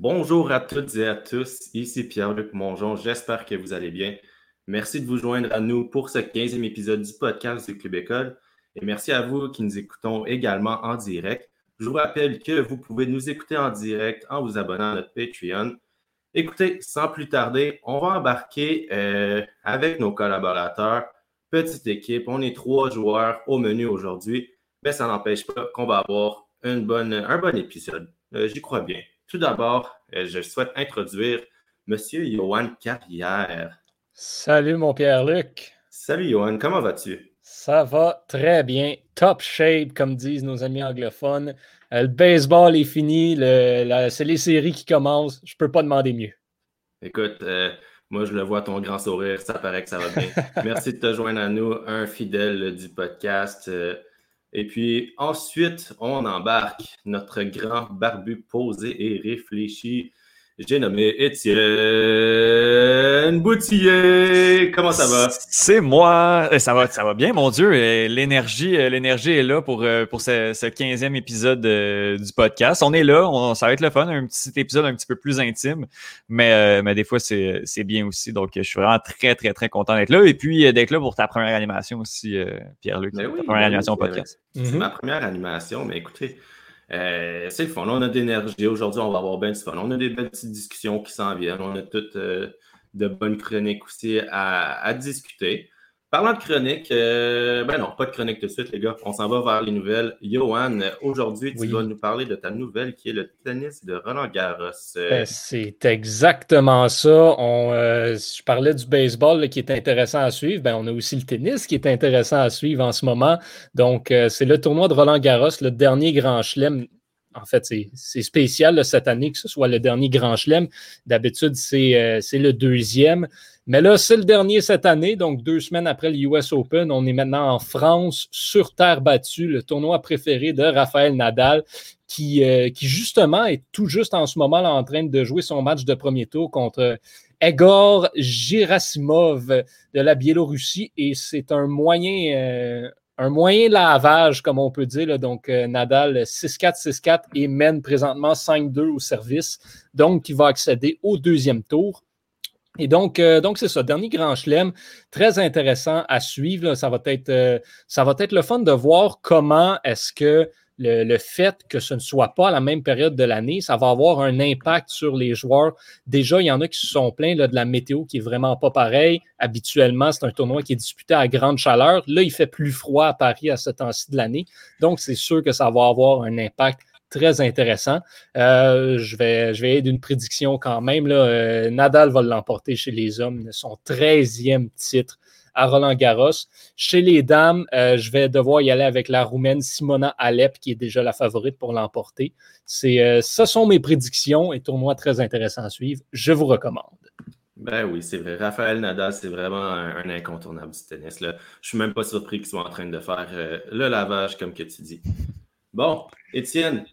Bonjour à toutes et à tous, ici Pierre-Luc Mongeon, j'espère que vous allez bien. Merci de vous joindre à nous pour ce 15e épisode du podcast du Club École et merci à vous qui nous écoutons également en direct. Je vous rappelle que vous pouvez nous écouter en direct en vous abonnant à notre Patreon. Écoutez, sans plus tarder, on va embarquer euh, avec nos collaborateurs. Petite équipe, on est trois joueurs au menu aujourd'hui, mais ça n'empêche pas qu'on va avoir un bon épisode. Euh, j'y crois bien. Tout d'abord, euh, je souhaite introduire M. Johan Carrière. Salut, mon Pierre-Luc. Salut, Johan. Comment vas-tu? Ça va très bien. Top shape, comme disent nos amis anglophones. Euh, le baseball est fini. c'est les séries qui commencent. Je ne peux pas demander mieux. Écoute, euh, moi, je le vois, ton grand sourire. Ça paraît que ça va bien. Merci de te joindre à nous, un fidèle du podcast. Et puis ensuite, on embarque. Notre grand barbu posé et réfléchi j'ai nommé Étienne Boutillier. Comment ça va? C'est moi. Euh, ça va, ça va bien, mon Dieu. L'énergie, euh, l'énergie est là pour, euh, pour ce, ce 15e épisode du podcast. On est là. On, ça va être le fun. Un petit épisode un petit peu plus intime. Mais, mais des fois, c'est bien aussi. Donc, je suis vraiment très, très, très content d'être là. Et puis, d'être là pour ta première animation aussi, Pierre-Luc. Ben ta première animation au podcast. C'est mm-hmm. ma première animation. Mais écoutez, euh, c'est le fun. On a d'énergie. Aujourd'hui, on va avoir bien du fun. On a des belles petites discussions qui s'en viennent. On a toutes euh, de bonnes chroniques aussi à discuter. Parlant de chronique, euh, ben non, pas de chronique tout de suite, les gars. On s'en va vers les nouvelles. Johan, aujourd'hui, tu vas nous parler de ta nouvelle qui est le tennis de Roland Garros. Ben, c'est exactement ça. On, euh, je parlais du baseball qui est intéressant à suivre. Ben, on a aussi le tennis qui est intéressant à suivre en ce moment. Donc, euh, c'est le tournoi de Roland Garros, le dernier grand chelem en fait, c'est spécial cette année que ce soit le dernier Grand Chelem. D'habitude, c'est le deuxième. Mais là, c'est le dernier cette année, donc deux semaines après l'US Open. On est maintenant en France, sur terre battue, le tournoi préféré de Raphaël Nadal, qui, euh, qui justement est tout juste en ce moment là, en train de jouer son match de premier tour contre Egor Gerasimov de la Biélorussie. Et c'est un moyen, euh, un moyen lavage, comme on peut dire. Donc, euh, Nadal 6-4, 6-4 et mène présentement 5-2 au service. Donc, il va accéder au deuxième tour. Et donc, euh, donc c'est ça, dernier grand chelem, très intéressant à suivre. Ça, va être, euh, ça va être le fun de voir comment est-ce que le, fait que ce ne soit pas la même période de l'année, ça va avoir un impact sur les joueurs. Déjà, il y en a qui se sont plaints de la météo qui est vraiment pas pareil. Habituellement, c'est un tournoi qui est disputé à grande chaleur. Là, il fait plus froid à Paris à ce temps-ci de l'année. Donc, c'est sûr que ça va avoir un impact très intéressant. Euh, je, vais, je vais prédiction quand même. Là. Euh, Nadal va l'emporter chez les hommes, son 13e titre à Roland Garros. Chez les dames, euh, je vais devoir y aller avec la Roumaine Simona Alep, qui est déjà la favorite pour l'emporter. C'est, ce sont mes prédictions et tournoi très intéressant à suivre. Je vous recommande. Ben oui, c'est vrai. Raphaël Nadal, c'est vraiment un, incontournable du tennis. Là. Je suis même pas surpris qu'ils soient en train de faire le lavage, comme que tu dis. Bon, Étienne,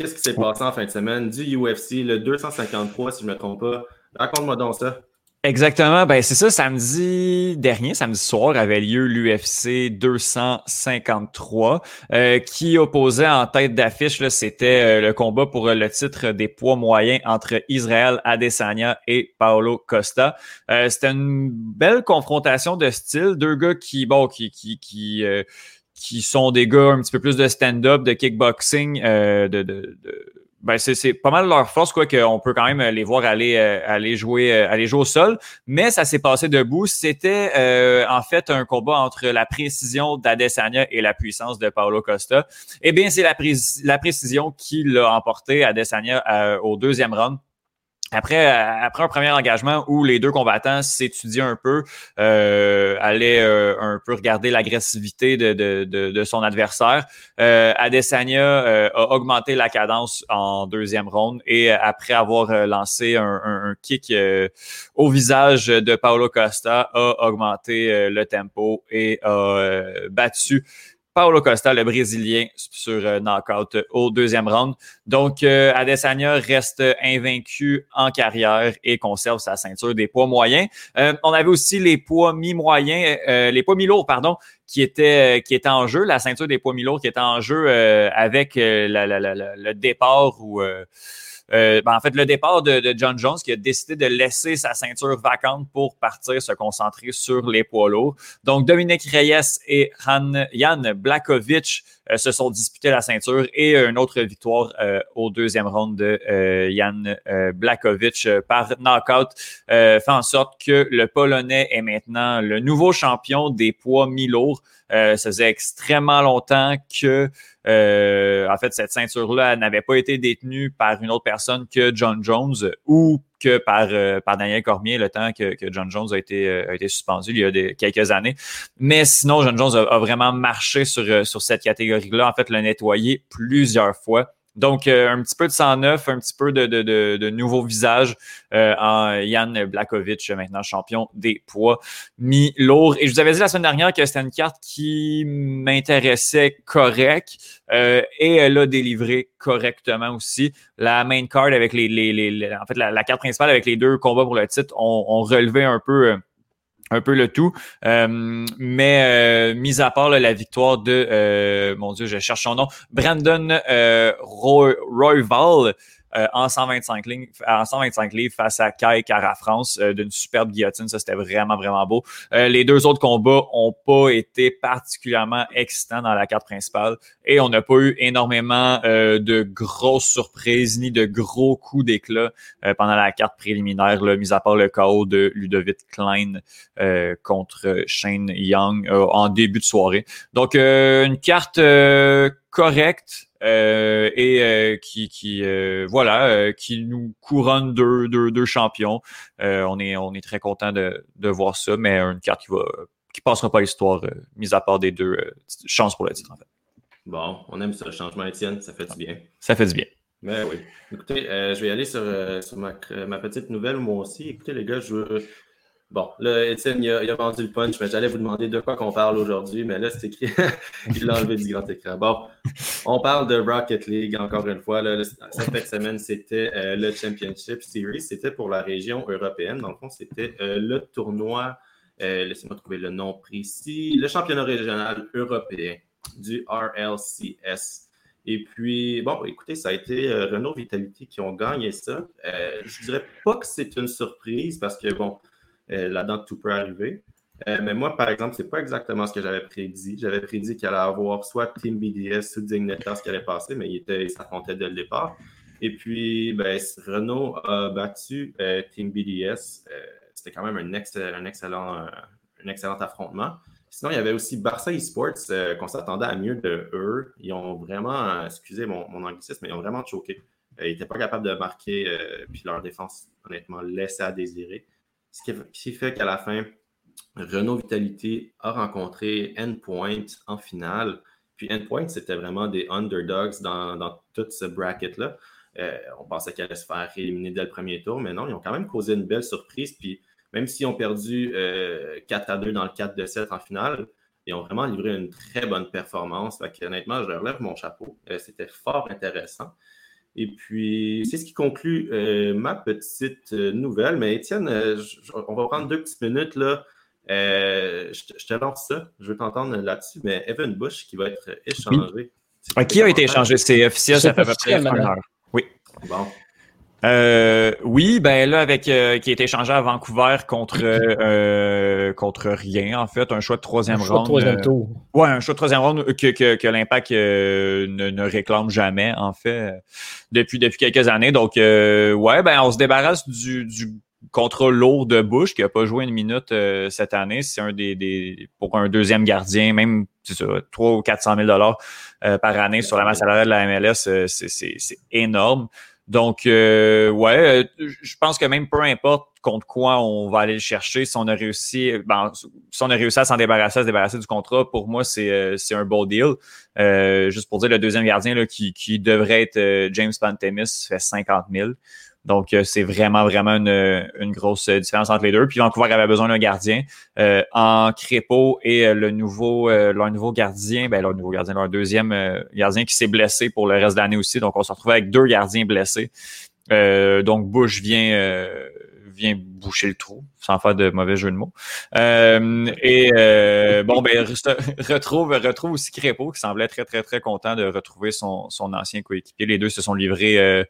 Qu'est-ce qui s'est passé en fin de semaine du UFC, le 253, si je ne me trompe pas? Raconte-moi donc ça. Exactement. Ben, c'est ça. Samedi dernier, samedi soir, avait lieu l'UFC 253, euh, qui opposait en tête d'affiche, c'était euh, le combat pour le titre des poids moyens entre Israël Adesanya et Paolo Costa. Euh, c'était une belle confrontation de style. Deux gars qui, bon, qui, qui, qui qui sont des gars un petit peu plus de stand-up, de kickboxing, euh, de, de, ben c'est pas mal leur force, quoi, qu'on peut quand même les voir aller, euh, aller, jouer, euh, aller jouer au sol. Mais ça s'est passé debout. C'était en fait un combat entre la précision d'Adesanya et la puissance de Paulo Costa. Eh bien, c'est la, la précision qui l'a emporté Adesanya au deuxième round. Après, euh, après un premier engagement où les deux combattants s'étudiaient un peu, euh, allaient euh, un peu regarder l'agressivité de, de, de, son adversaire, euh, Adesanya euh, a augmenté la cadence en deuxième ronde et après avoir lancé un, un, un kick au visage de Paulo Costa, a augmenté le tempo et a battu Paulo Costa, le Brésilien, sur euh, knockout au deuxième round. Donc, euh, Adesanya reste invaincu en carrière et conserve sa ceinture des poids moyens. Euh, on avait aussi les poids mi-moyens, les poids mi-lourds, pardon, qui était qui était en jeu, la ceinture des poids mi-lourds qui était en jeu avec le départ ou euh, ben, en fait, le départ de, John Jones qui a décidé de laisser sa ceinture vacante pour partir se concentrer sur les poids lourds. Donc, Dominique Reyes et Jan Blakovic euh, se sont disputés la ceinture et une autre victoire euh, au deuxième round de Jan Blakovic par knockout fait en sorte que le Polonais est maintenant le nouveau champion des poids mi-lourds. Ça faisait extrêmement longtemps que euh, en fait, cette ceinture-là n'avait pas été détenue par une autre personne que John Jones ou que par, euh, par Daniel Cormier le temps que, que John Jones a été, euh, a été suspendu il y a des, quelques années. Mais sinon, John Jones a, vraiment marché sur, sur cette catégorie-là, en fait, l'a nettoyé plusieurs fois. Donc, euh, un petit peu de sang neuf, un petit peu de, de, de, de nouveau visage euh, en Yann Blakovic, maintenant champion des poids mi-lourds. Et je vous avais dit la semaine dernière que c'était une carte qui m'intéressait correct euh, et elle a délivré correctement aussi. La main card avec les, les, les, en fait, la, carte principale avec les deux combats pour le titre ont, ont relevé un peu un peu le tout. Euh, mais euh, mis à part la victoire de, euh, mon Dieu, je cherche son nom, Brandon Roy, Royval, euh, en 125 livres, en 125 livres face à Kai Cara France euh, d'une superbe guillotine. Ça, c'était vraiment, vraiment beau. Euh, les deux autres combats ont pas été particulièrement excitants dans la carte principale et on n'a pas eu énormément de grosses surprises ni de gros coups d'éclat pendant la carte préliminaire, là, mis à part le chaos de Ludovic Klein contre Shane Young en début de soirée. Donc, une carte correcte euh, et euh, qui, qui euh, voilà, qui nous couronne deux, deux, deux champions. on est on est très content de, de voir ça, mais une carte qui va qui passera pas à l'histoire, mis à part des deux chances pour le titre en fait. Bon, on aime ce changement, Étienne, ça fait du bien. Ça fait du bien. Mais oui. Écoutez, je vais aller sur, sur ma, ma, petite nouvelle moi aussi. Écoutez, les gars, je veux Bon, là, Étienne, il a, il a, vendu le punch, mais j'allais vous demander de quoi qu'on parle aujourd'hui, mais là, c'est écrit. il l'a enlevé du grand écran. Bon, on parle de Rocket League encore une fois. Là, cette semaine, c'était euh, le Championship Series. C'était pour la région européenne. Dans le fond, c'était euh, le tournoi, euh, laissez-moi trouver le nom précis, le championnat régional européen du RLCS. Et puis, bon, écoutez, ça a été Renault Vitality qui ont gagné ça. je ne dirais pas que c'est une surprise parce que, bon, là-dedans, tout peut arriver. Euh, mais moi, par exemple, c'est pas exactement ce que j'avais prédit. J'avais prédit qu'il allait avoir soit Team BDS ou Dignitas qui allait passer, mais il, était, dès le départ. Et puis, ben, Renault a battu euh, Team BDS. c'était quand même un, un excellent affrontement. Sinon, il y avait aussi Barça Esports qu'on s'attendait à mieux de eux. Ils ont vraiment, excusez mon, mon anglicisme, mais ils ont vraiment choqué. ils n'étaient pas capables de marquer, puis leur défense, honnêtement, laissait à désirer. Ce qui fait qu'à la fin, Renault Vitalité a rencontré Endpoint en finale. Puis Endpoint, c'était vraiment des underdogs dans, dans tout ce bracket-là. Euh, on pensait qu'elle allait se faire éliminer dès le premier tour, mais non, ils ont quand même causé une belle surprise. Puis même s'ils ont perdu 4 euh, à 2 dans le 4 de 7 en finale, ils ont vraiment livré une très bonne performance. Fait honnêtement, je leur lève mon chapeau. Euh, c'était fort intéressant. Et puis, c'est ce qui conclut euh, ma petite euh, nouvelle. Mais Étienne, euh, on va prendre deux petites minutes là. Je, te lance ça. Je veux t'entendre là-dessus. Mais Evan Bush qui va être échangé. Qui a été échangé? C'est officiel, ça fait à peu près une heure. Oui. Bon. Euh, oui, ben là, avec euh, qui a été échangé à Vancouver contre euh, contre rien, en fait, un choix de troisième un choix De troisième tour. ouais, un choix de troisième round que, que, que l'Impact ne, ne, réclame jamais, en fait, depuis depuis quelques années. Donc ouais, ben on se débarrasse du, du contrôle lourd de Bush qui a pas joué une minute cette année. C'est un des, des pour un deuxième gardien, même c'est ça, 3 ou 400 000 dollars par année sur la masse salariale de la MLS, c'est énorme. Donc, euh, ouais, euh, je pense que même peu importe contre quoi on va aller le chercher, si on a réussi, ben, si on a réussi à s'en débarrasser, à se débarrasser du contrat, pour moi, c'est euh, un beau deal. juste pour dire, le deuxième gardien là, qui, qui devrait être James Pantemis fait 50 000. Donc, euh, c'est vraiment, vraiment une, grosse différence entre les deux. Puis Vancouver avait besoin d'un gardien. Euh, en Crépeau et euh, le nouveau, leur nouveau gardien, ben leur nouveau gardien, leur deuxième gardien qui s'est blessé pour le reste de l'année aussi. Donc, on se retrouve avec deux gardiens blessés. donc, Bush vient vient boucher le trou, sans faire de mauvais jeu de mots. et bon, ben retrouve, retrouve aussi Crépeau, qui semblait très, très, très content de retrouver son, son ancien coéquipier. Les deux se sont livrés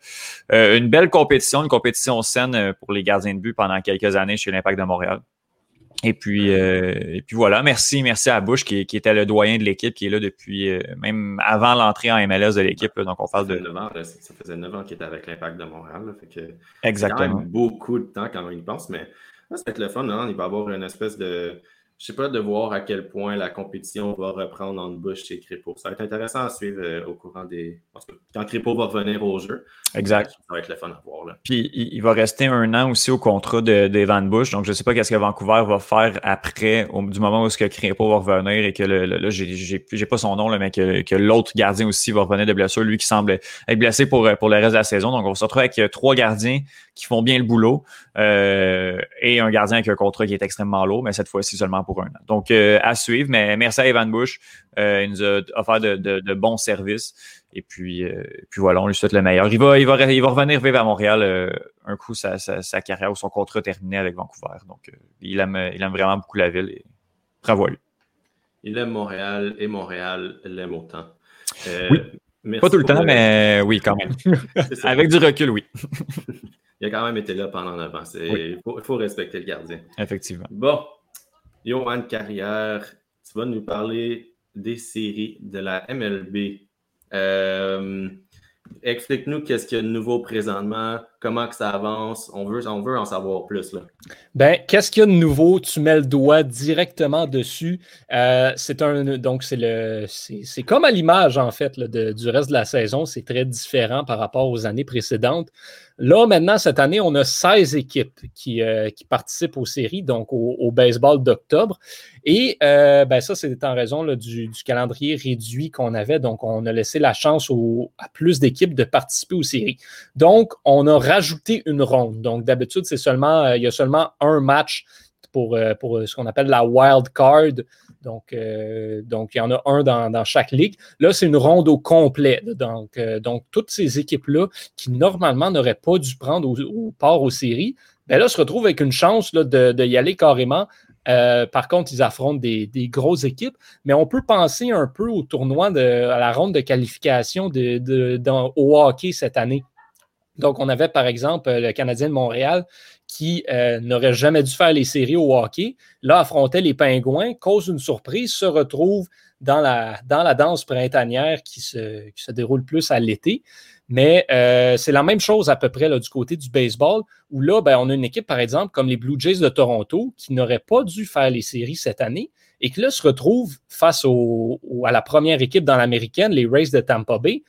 une belle compétition, une compétition saine pour les gardiens de but pendant quelques années chez l'Impact de Montréal. Et puis, euh, et puis voilà, merci, merci à Bush qui, qui était le doyen de l'équipe, qui est là depuis euh, même avant l'entrée en MLS de l'équipe. Donc on parle de. ça faisait 9 ans qu'il était avec l'Impact de Montréal. fait que Exactement. Quand même beaucoup de temps quand on y pense, mais ça va être le fun. Hein? Il va y avoir une espèce de je sais pas, de voir à quel point la compétition va reprendre en bouche chez Crépo. Ça va être intéressant à suivre euh, au courant des. Quand Crépo va revenir au jeu. Exact. Ça va être le fun à voir. Là. Puis il, va rester un an aussi au contrat d'Evan Bush. Donc je ne sais pas qu'est-ce que Vancouver va faire après, au, du moment où ce que Crépo va revenir et que le, là, j'ai pas son nom, là, mais que, que l'autre gardien aussi va revenir de blessure, lui qui semble être blessé pour, pour le reste de la saison. Donc on se retrouver avec euh, trois gardiens qui font bien le boulot euh, et un gardien avec un contrat qui est extrêmement lourd, mais cette fois-ci seulement pour un an. Donc, euh, à suivre, mais merci à Evan Bush. Euh, il nous a offert de, bons services. Et puis, puis voilà, on lui souhaite le meilleur. Il va, il va, il va revenir vivre à Montréal un coup sa, sa, carrière ou son contrat terminé avec Vancouver. Donc, il, aime, il aime vraiment beaucoup la ville et bravo à lui. Il aime Montréal et Montréal l'aime autant. oui. Pas tout le temps, mais oui, quand même. Avec du recul, oui. il a quand même été là pendant 9 ans. Il faut, respecter le gardien. Effectivement. Bon, Johan Carrière, tu vas nous parler des séries de la MLB. Euh, explique-nous qu'est-ce qu'il y a de nouveau présentement, comment que ça avance. On veut, on veut en savoir plus. Là. Ben, qu'est-ce qu'il y a de nouveau? Tu mets le doigt directement dessus. Euh, c'est un donc c'est le c'est comme à l'image en fait du reste de la saison. C'est très différent par rapport aux années précédentes. Là, maintenant, cette année, on a 16 équipes qui, euh, qui participent aux séries, donc au, baseball d'octobre. Et euh, ben ça, c'est en raison du, du, calendrier réduit qu'on avait. Donc, on a laissé la chance à plus d'équipes de participer aux séries. Donc, on a rajouté une ronde. Donc, d'habitude, c'est seulement, euh, il y a seulement un match pour, pour ce qu'on appelle la wild card. Donc, donc, il y en a un dans, chaque ligue. Là, c'est une ronde au complet. Donc, donc toutes ces équipes-là qui normalement n'auraient pas dû prendre au, part aux séries, ben là, se retrouvent avec une chance là, de, y aller carrément. par contre, ils affrontent des, grosses équipes, mais on peut penser un peu au tournoi, de, à la ronde de qualification de, dans, au hockey cette année. Donc, on avait par exemple le Canadien de Montréal qui euh, n'aurait jamais dû faire les séries au hockey, là affrontait les Pingouins, cause une surprise, se retrouve dans la, dans la danse printanière qui se, déroule plus à l'été. Mais euh, c'est la même chose à peu près du côté du baseball, où là, ben, on a une équipe, par exemple, comme les Blue Jays de Toronto, qui n'aurait pas dû faire les séries cette année, et qui là se retrouve face à la première équipe dans l'américaine, les Rays de Tampa Bay,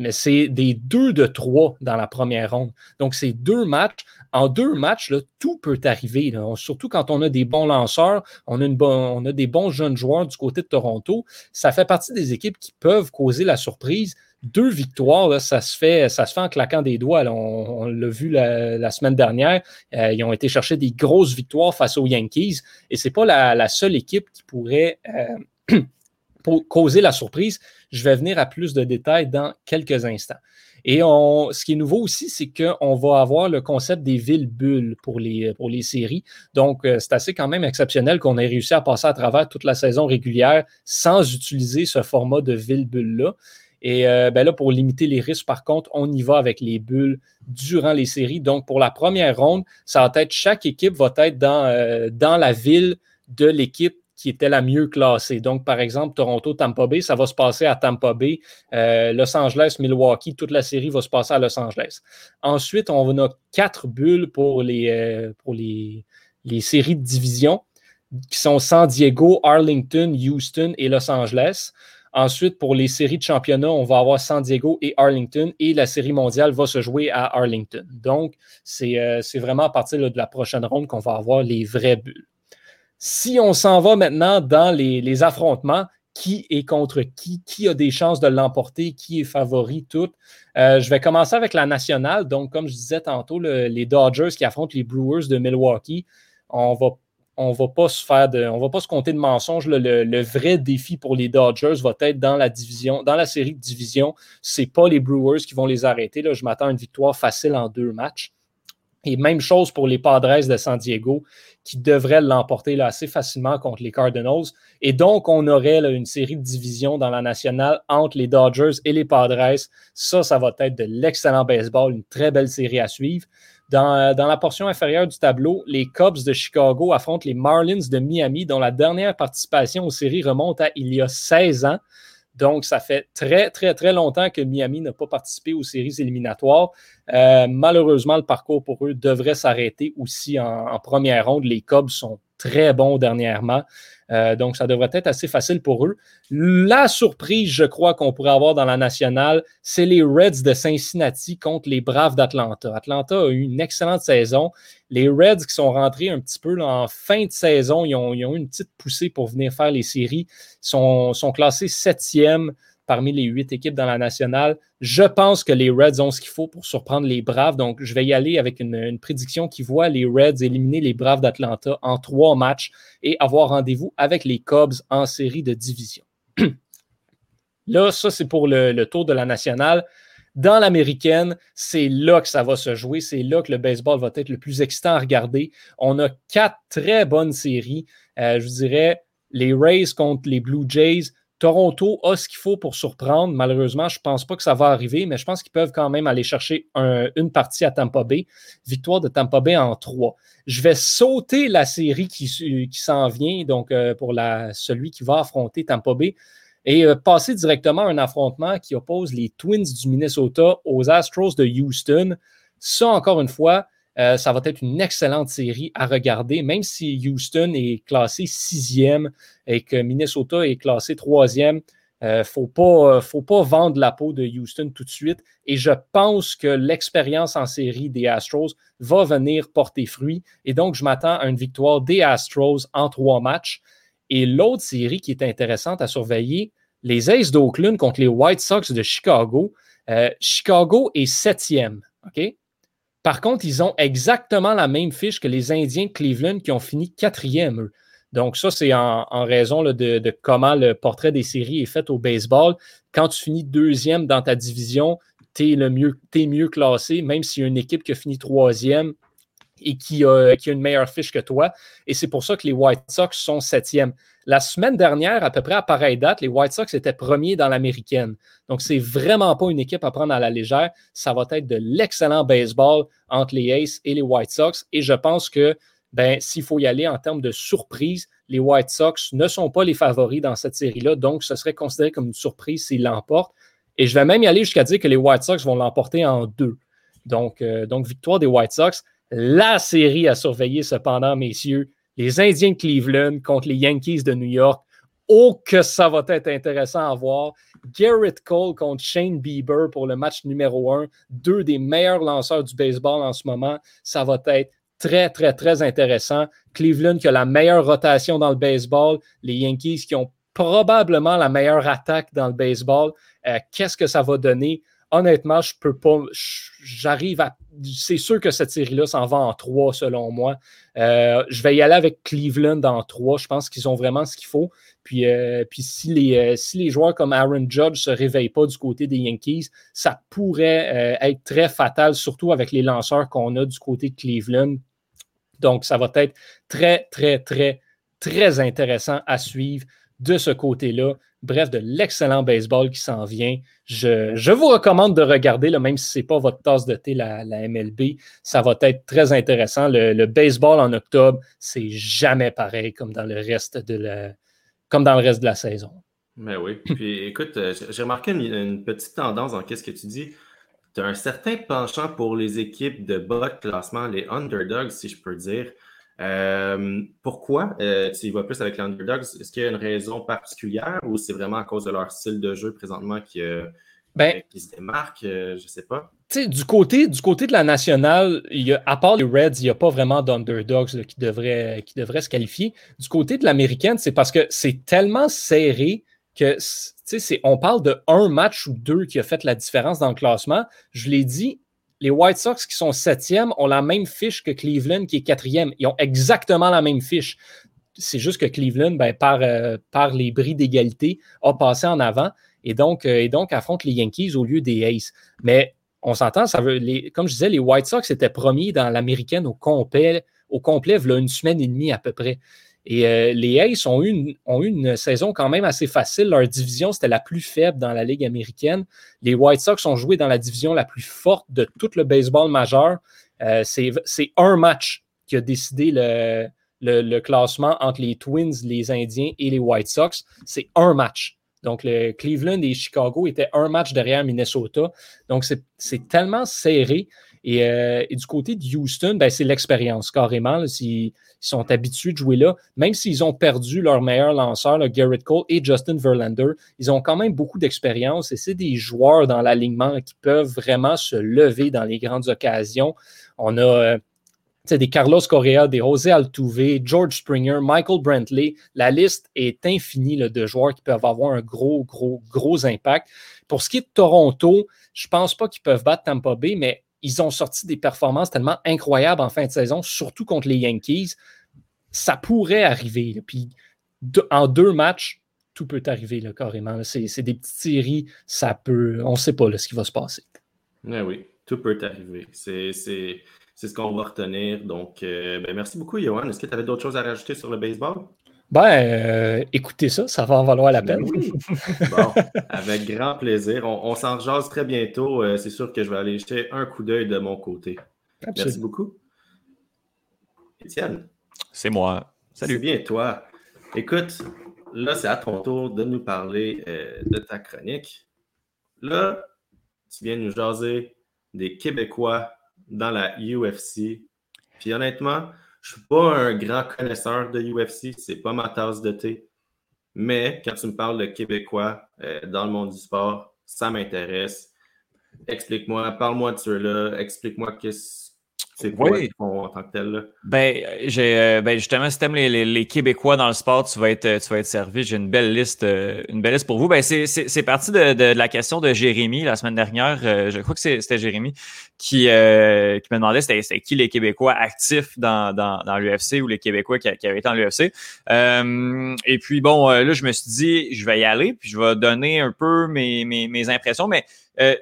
mais c'est des deux de trois dans la première ronde. Donc, c'est deux matchs. En deux matchs, tout peut arriver. Surtout quand on a des bons lanceurs, on a, une on a des bons jeunes joueurs du côté de Toronto. Ça fait partie des équipes qui peuvent causer la surprise. Deux victoires, ça, se fait, ça se fait en claquant des doigts. On, l'a vu la, semaine dernière. Euh, ils ont été chercher des grosses victoires face aux Yankees. Et ce n'est pas la, seule équipe qui pourrait euh, causer la surprise. Je vais venir à plus de détails dans quelques instants. Et ce qui est nouveau aussi, c'est qu'on va avoir le concept des villes bulles pour les, pour séries. Donc, euh, c'est assez quand même exceptionnel qu'on ait réussi à passer à travers toute la saison régulière sans utiliser ce format de ville bulle-là. Et euh, ben là, pour limiter les risques, par contre, on y va avec les bulles durant les séries. Donc, pour la première ronde, ça va être chaque équipe va être dans, euh, dans la ville de l'équipe qui était la mieux classée. Donc, par exemple, Toronto-Tampa Bay, ça va se passer à Tampa Bay. Euh, Los Angeles-Milwaukee, toute la série va se passer à Los Angeles. Ensuite, on a quatre bulles pour les, euh, les séries de division qui sont San Diego, Arlington, Houston et Los Angeles. Ensuite, pour les séries de championnat, on va avoir San Diego et Arlington et la série mondiale va se jouer à Arlington. Donc, c'est euh, vraiment à partir de la prochaine ronde qu'on va avoir les vraies bulles. Si on s'en va maintenant dans les, affrontements, qui est contre qui, qui a des chances de l'emporter, qui est favori, tout. Euh, je vais commencer avec la nationale. Donc, comme je disais tantôt, les Dodgers qui affrontent les Brewers de Milwaukee. On va on va pas se de, on compter de mensonges. Le, vrai défi pour les Dodgers va être dans la division, dans la série de division. C'est pas les Brewers qui vont les arrêter. Là. Je m'attends à une victoire facile en deux matchs. Et même chose pour les Padres de San Diego qui devraient l'emporter assez facilement contre les Cardinals. Et donc, on aurait une série de divisions dans la nationale entre les Dodgers et les Padres. Ça, ça va être de l'excellent baseball, une très belle série à suivre. Dans, dans, la portion inférieure du tableau, les Cubs de Chicago affrontent les Marlins de Miami, dont la dernière participation aux séries remonte à il y a 16 ans. Donc, ça fait très, très, très longtemps que Miami n'a pas participé aux séries éliminatoires. Euh, malheureusement, le parcours pour eux devrait s'arrêter aussi en, première ronde. Les Cubs sont très bons dernièrement. Euh, donc, ça devrait être assez facile pour eux. La surprise, je crois, qu'on pourrait avoir dans la nationale, c'est les Reds de Cincinnati contre les Braves d'Atlanta. Atlanta a eu une excellente saison. Les Reds qui sont rentrés un petit peu en fin de saison, ils ont, eu une petite poussée pour venir faire les séries, sont, sont classés septième parmi les huit équipes dans la nationale. Je pense que les Reds ont ce qu'il faut pour surprendre les Braves. Donc, je vais y aller avec une, prédiction qui voit les Reds éliminer les Braves d'Atlanta en trois matchs et avoir rendez-vous avec les Cubs en série de division. là, ça, c'est pour le, tour de la nationale. Dans l'américaine, c'est là que ça va se jouer. C'est là que le baseball va être le plus excitant à regarder. On a quatre très bonnes séries. Euh, je dirais les Rays contre les Blue Jays, Toronto a ce qu'il faut pour surprendre. Malheureusement, je ne pense pas que ça va arriver, mais je pense qu'ils peuvent quand même aller chercher une partie à Tampa Bay. Victoire de Tampa Bay en trois. Je vais sauter la série qui, s'en vient, donc euh, pour celui qui va affronter Tampa Bay, et euh, passer directement à un affrontement qui oppose les Twins du Minnesota aux Astros de Houston. Ça, encore une fois, euh, ça va être une excellente série à regarder, même si Houston est classé sixième et que Minnesota est classé troisième. Il euh, ne faut, pas, euh, faut pas vendre la peau de Houston tout de suite. Et je pense que l'expérience en série des Astros va venir porter fruit. Et donc, je m'attends à une victoire des Astros en trois matchs. Et l'autre série qui est intéressante à surveiller, les Aces d'Oakland contre les White Sox de Chicago. Chicago est septième. OK? Par contre, ils ont exactement la même fiche que les Indiens de Cleveland qui ont fini quatrième, Donc, ça, c'est en, raison de, comment le portrait des séries est fait au baseball. Quand tu finis deuxième dans ta division, tu es, mieux, es mieux classé, même s'il y a une équipe qui a fini troisième et qui a, qui a une meilleure fiche que toi. Et c'est pour ça que les White Sox sont septième. La semaine dernière, à peu près à pareille date, les White Sox étaient premiers dans l'américaine. Donc, c'est vraiment pas une équipe à prendre à la légère. Ça va être de l'excellent baseball entre les Aces et les White Sox. Et je pense que ben, s'il faut y aller en termes de surprise, les White Sox ne sont pas les favoris dans cette série-là. Donc, ce serait considéré comme une surprise s'ils l'emportent. Et je vais même y aller jusqu'à dire que les White Sox vont l'emporter en deux. Donc, euh, donc, victoire des White Sox. La série à surveiller, cependant, messieurs, les Indiens de Cleveland contre les Yankees de New York. Oh, que ça va être intéressant à voir. Garrett Cole contre Shane Bieber pour le match numéro un. Deux des meilleurs lanceurs du baseball en ce moment. Ça va être très, très, très intéressant. Cleveland qui a la meilleure rotation dans le baseball. Les Yankees qui ont probablement la meilleure attaque dans le baseball. Euh, qu'est-ce que ça va donner? Honnêtement, je peux pas. J'arrive à. C'est sûr que cette série-là s'en va en trois, selon moi. Euh, je vais y aller avec Cleveland en trois. Je pense qu'ils ont vraiment ce qu'il faut. Puis, euh, si, les, euh, si les joueurs comme Aaron Judge ne se réveillent pas du côté des Yankees, ça pourrait être très fatal, surtout avec les lanceurs qu'on a du côté de Cleveland. Donc, ça va être très, très, très, très intéressant à suivre de ce côté-là. Bref, de l'excellent baseball qui s'en vient. Je, vous recommande de regarder, même si ce n'est pas votre tasse de thé, la, MLB. Ça va être très intéressant. Le, baseball en octobre, c'est jamais pareil comme dans le reste de la, la saison. Mais oui. Puis écoute, euh, j'ai remarqué une, petite tendance dans ce que tu dis. Tu as un certain penchant pour les équipes de bas classement, les underdogs, si je peux dire. Euh, pourquoi euh, tu y vas plus avec les underdogs? Est-ce qu'il y a une raison particulière ou c'est vraiment à cause de leur style de jeu présentement qui, euh, ben, qui se démarque? je ne sais pas. Du côté, du côté de la nationale, y a, à part les Reds, il n'y a pas vraiment d'underdogs qui, devraient, qui devraient se qualifier. Du côté de l'américaine, c'est parce que c'est tellement serré que on parle de un match ou deux qui a fait la différence dans le classement. Je l'ai dit, les White Sox qui sont septièmes ont la même fiche que Cleveland qui est quatrième. Ils ont exactement la même fiche. C'est juste que Cleveland, ben, par, euh, par les bris d'égalité, a passé en avant et donc, euh, et donc affronte les Yankees au lieu des Aces. Mais on s'entend, ça veut, les, comme je disais, les White Sox étaient premiers dans l'américaine au complet, au complet, il une semaine et demie à peu près. Et euh, les Aces ont eu, une, saison quand même assez facile. Leur division, c'était la plus faible dans la Ligue américaine. Les White Sox ont joué dans la division la plus forte de tout le baseball majeur. Euh, c'est un match qui a décidé le, le, classement entre les Twins, les Indiens et les White Sox. C'est un match. Donc, le Cleveland et Chicago étaient un match derrière Minnesota. Donc, c'est tellement serré. Euh, et, du côté de Houston, ben, c'est l'expérience carrément. ils, sont habitués de jouer là. Même s'ils ont perdu leur meilleur lanceur, Garrett Cole et Justin Verlander, ils ont quand même beaucoup d'expérience et c'est des joueurs dans l'alignement qui peuvent vraiment se lever dans les grandes occasions. On a euh, des Carlos Correa, des José Altuve, George Springer, Michael Brantley. La liste est infinie de joueurs qui peuvent avoir un gros, gros, gros impact. Pour ce qui est de Toronto, je ne pense pas qu'ils peuvent battre Tampa Bay, mais ils ont sorti des performances tellement incroyables en fin de saison, surtout contre les Yankees. Ça pourrait arriver. Puis en deux matchs, tout peut arriver là, carrément. C'est des petites séries, ça peut. On ne sait pas ce qui va se passer. Oui, tout peut arriver. C'est ce qu'on va retenir. Donc, euh, ben, merci beaucoup, Johan. Est-ce que tu avais d'autres choses à rajouter sur le baseball? Ben, euh, écoutez ça, ça va en valoir la peine. bon, avec grand plaisir. On, s'en jase très bientôt. Euh, c'est sûr que je vais aller jeter un coup d'œil de mon côté. Merci beaucoup. Étienne. C'est moi. Salut. C'est bien toi. Écoute, là, c'est à ton tour de nous parler euh, de ta chronique. Là, tu viens nous jaser des Québécois dans la UFC. Puis honnêtement, je ne suis pas un grand connaisseur de UFC, c'est pas ma tasse de thé. Mais quand tu me parles de Québécois euh, dans le monde du sport, ça m'intéresse. Explique-moi, parle-moi de ceux-là, explique-moi qu'est-ce c'est quoi oui. en tant que tel? Ben, j'ai, euh, ben, justement, si tu aimes les, les, Québécois dans le sport, tu vas être, tu vas être servi. J'ai une belle liste, euh, une belle liste pour vous. Ben, c'est, c'est, parti de, de, la question de Jérémy la semaine dernière. Euh, je crois que c'était Jérémy qui, qui me demandait c'était, qui les Québécois actifs dans, dans, dans l'UFC ou les Québécois qui, qui avaient été dans l'UFC. et puis, bon, là, je me suis dit, je vais y aller, puis je vais donner un peu mes, mes, mes impressions, mais euh,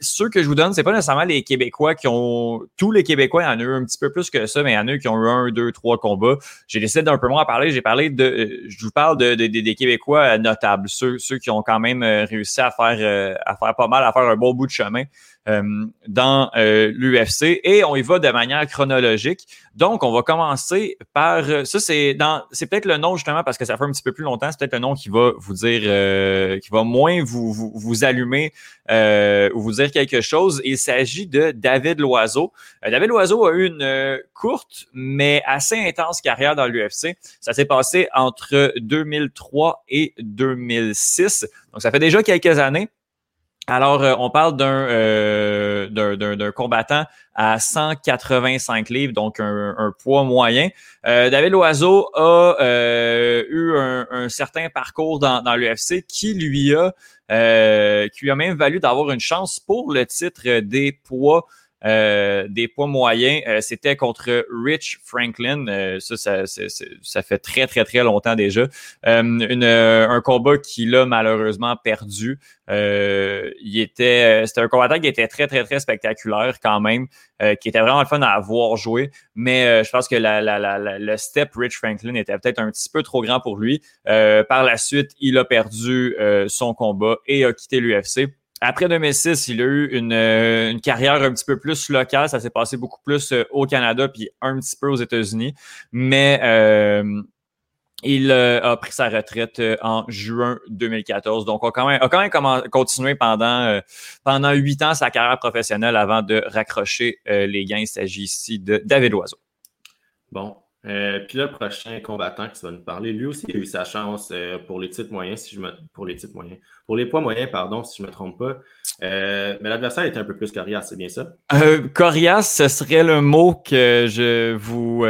ceux que je vous donne, c'est pas nécessairement les Québécois qui ont. Tous les Québécois, il y en a eu un petit peu plus que ça, mais il y en a eu qui ont eu un, deux, trois combats. J'ai décidé d'un peu moins à parler. J'ai parlé de. Euh, je vous parle de, des Québécois notables, ceux, ceux qui ont quand même euh, réussi à faire, à faire pas mal, à faire un bon bout de chemin. Euh, dans euh, l'UFC et on y va de manière chronologique. Donc, on va commencer par euh, ça, c'est dans c'est peut-être le nom justement parce que ça fait un petit peu plus longtemps, c'est peut-être le nom qui va vous dire qui va moins vous, vous, vous allumer ou vous dire quelque chose. Il s'agit de David Loiseau. David Loiseau a eu une courte mais assez intense carrière dans l'UFC. Ça s'est passé entre 2003 et 2006. Donc, ça fait déjà quelques années. Alors, euh, on parle euh, d'un d'un combattant à 185 livres, donc un, poids moyen. Euh, David Loiseau a eu un, certain parcours dans, dans l'UFC qui lui a qui lui a même valu d'avoir une chance pour le titre des poids euh, des poids moyens, euh, c'était contre Rich Franklin. Euh, ça, ça, ça, fait très, très, très longtemps déjà. Une, un combat qu'il a malheureusement perdu. il était, c'était un combattant qui était très, très, très spectaculaire quand même, qui était vraiment le fun à avoir joué. Mais je pense que la, la, la, le step Rich Franklin était peut-être un petit peu trop grand pour lui. par la suite, il a perdu son combat et a quitté l'UFC. Après 2006, il a eu euh, une, carrière un petit peu plus locale. Ça s'est passé beaucoup plus euh, au Canada puis un petit peu aux États-Unis. Mais euh, il a pris sa retraite en juin 2014. Donc, même, a quand même continué pendant pendant huit ans sa carrière professionnelle avant de raccrocher les gains. Il s'agit ici de David Oiseau. Bon, puis le prochain combattant qui va nous parler, lui aussi, il a eu sa chance pour les titres moyens, si je me pour les titres moyens, pour les poids moyens, pardon, si je ne me trompe pas. Euh, mais l'adversaire était un peu plus coriace, c'est bien ça? coriace, ce serait le mot que je vous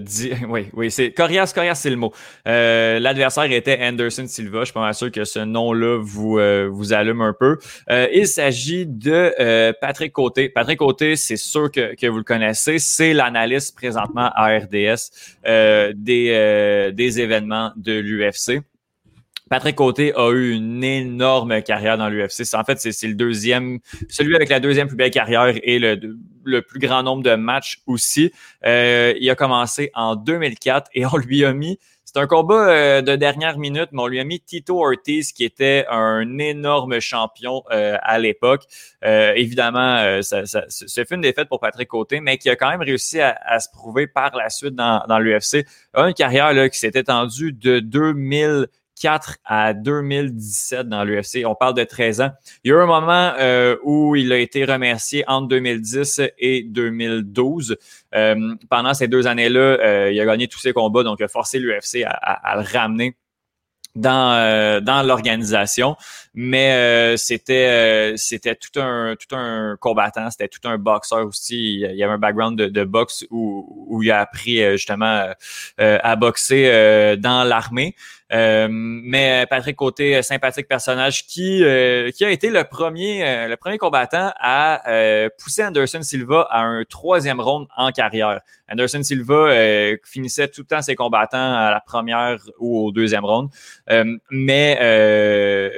dis. Oui, oui, c'est coriace, coriace, c'est le mot. l'adversaire était Anderson Silva. Je suis pas sûr que ce nom-là vous vous allume un peu. il s'agit de Patrick Côté. Patrick Côté, c'est sûr que, que vous le connaissez. C'est l'analyste présentement à RDS euh, des, euh, des événements de l'UFC. Patrick Côté a eu une énorme carrière dans l'UFC. En fait, c'est le deuxième, celui avec la deuxième plus belle carrière et le, plus grand nombre de matchs aussi. Euh, il a commencé en 2004 et on lui a mis c'est un combat euh, de dernière minute, mais on lui a mis Tito Ortiz, qui était un énorme champion euh, à l'époque. Évidemment, ça, ça, fait une défaite pour Patrick Côté, mais qui a quand même réussi à, à se prouver par la suite dans, dans l'UFC. Une carrière là, qui s'est étendue de 2000 4 à 2017 dans l'UFC. On parle de 13 ans. Il y a eu un moment euh, où il a été remercié entre 2010 et 2012. Euh, pendant ces deux années-là, euh, il a gagné tous ses combats, donc il a forcé l'UFC à, le ramener dans dans l'organisation mais euh, c'était euh, c'était tout un tout un combattant c'était tout un boxeur aussi. Il y avait un background de, de boxe où où il a appris justement à boxer dans l'armée. Mais Patrick Côté sympathique personnage qui qui a été le premier le premier combattant à pousser Anderson Silva à un troisième round en carrière. Anderson Silva finissait tout le temps ses combattants à la première ou au deuxième round. Euh, mais euh,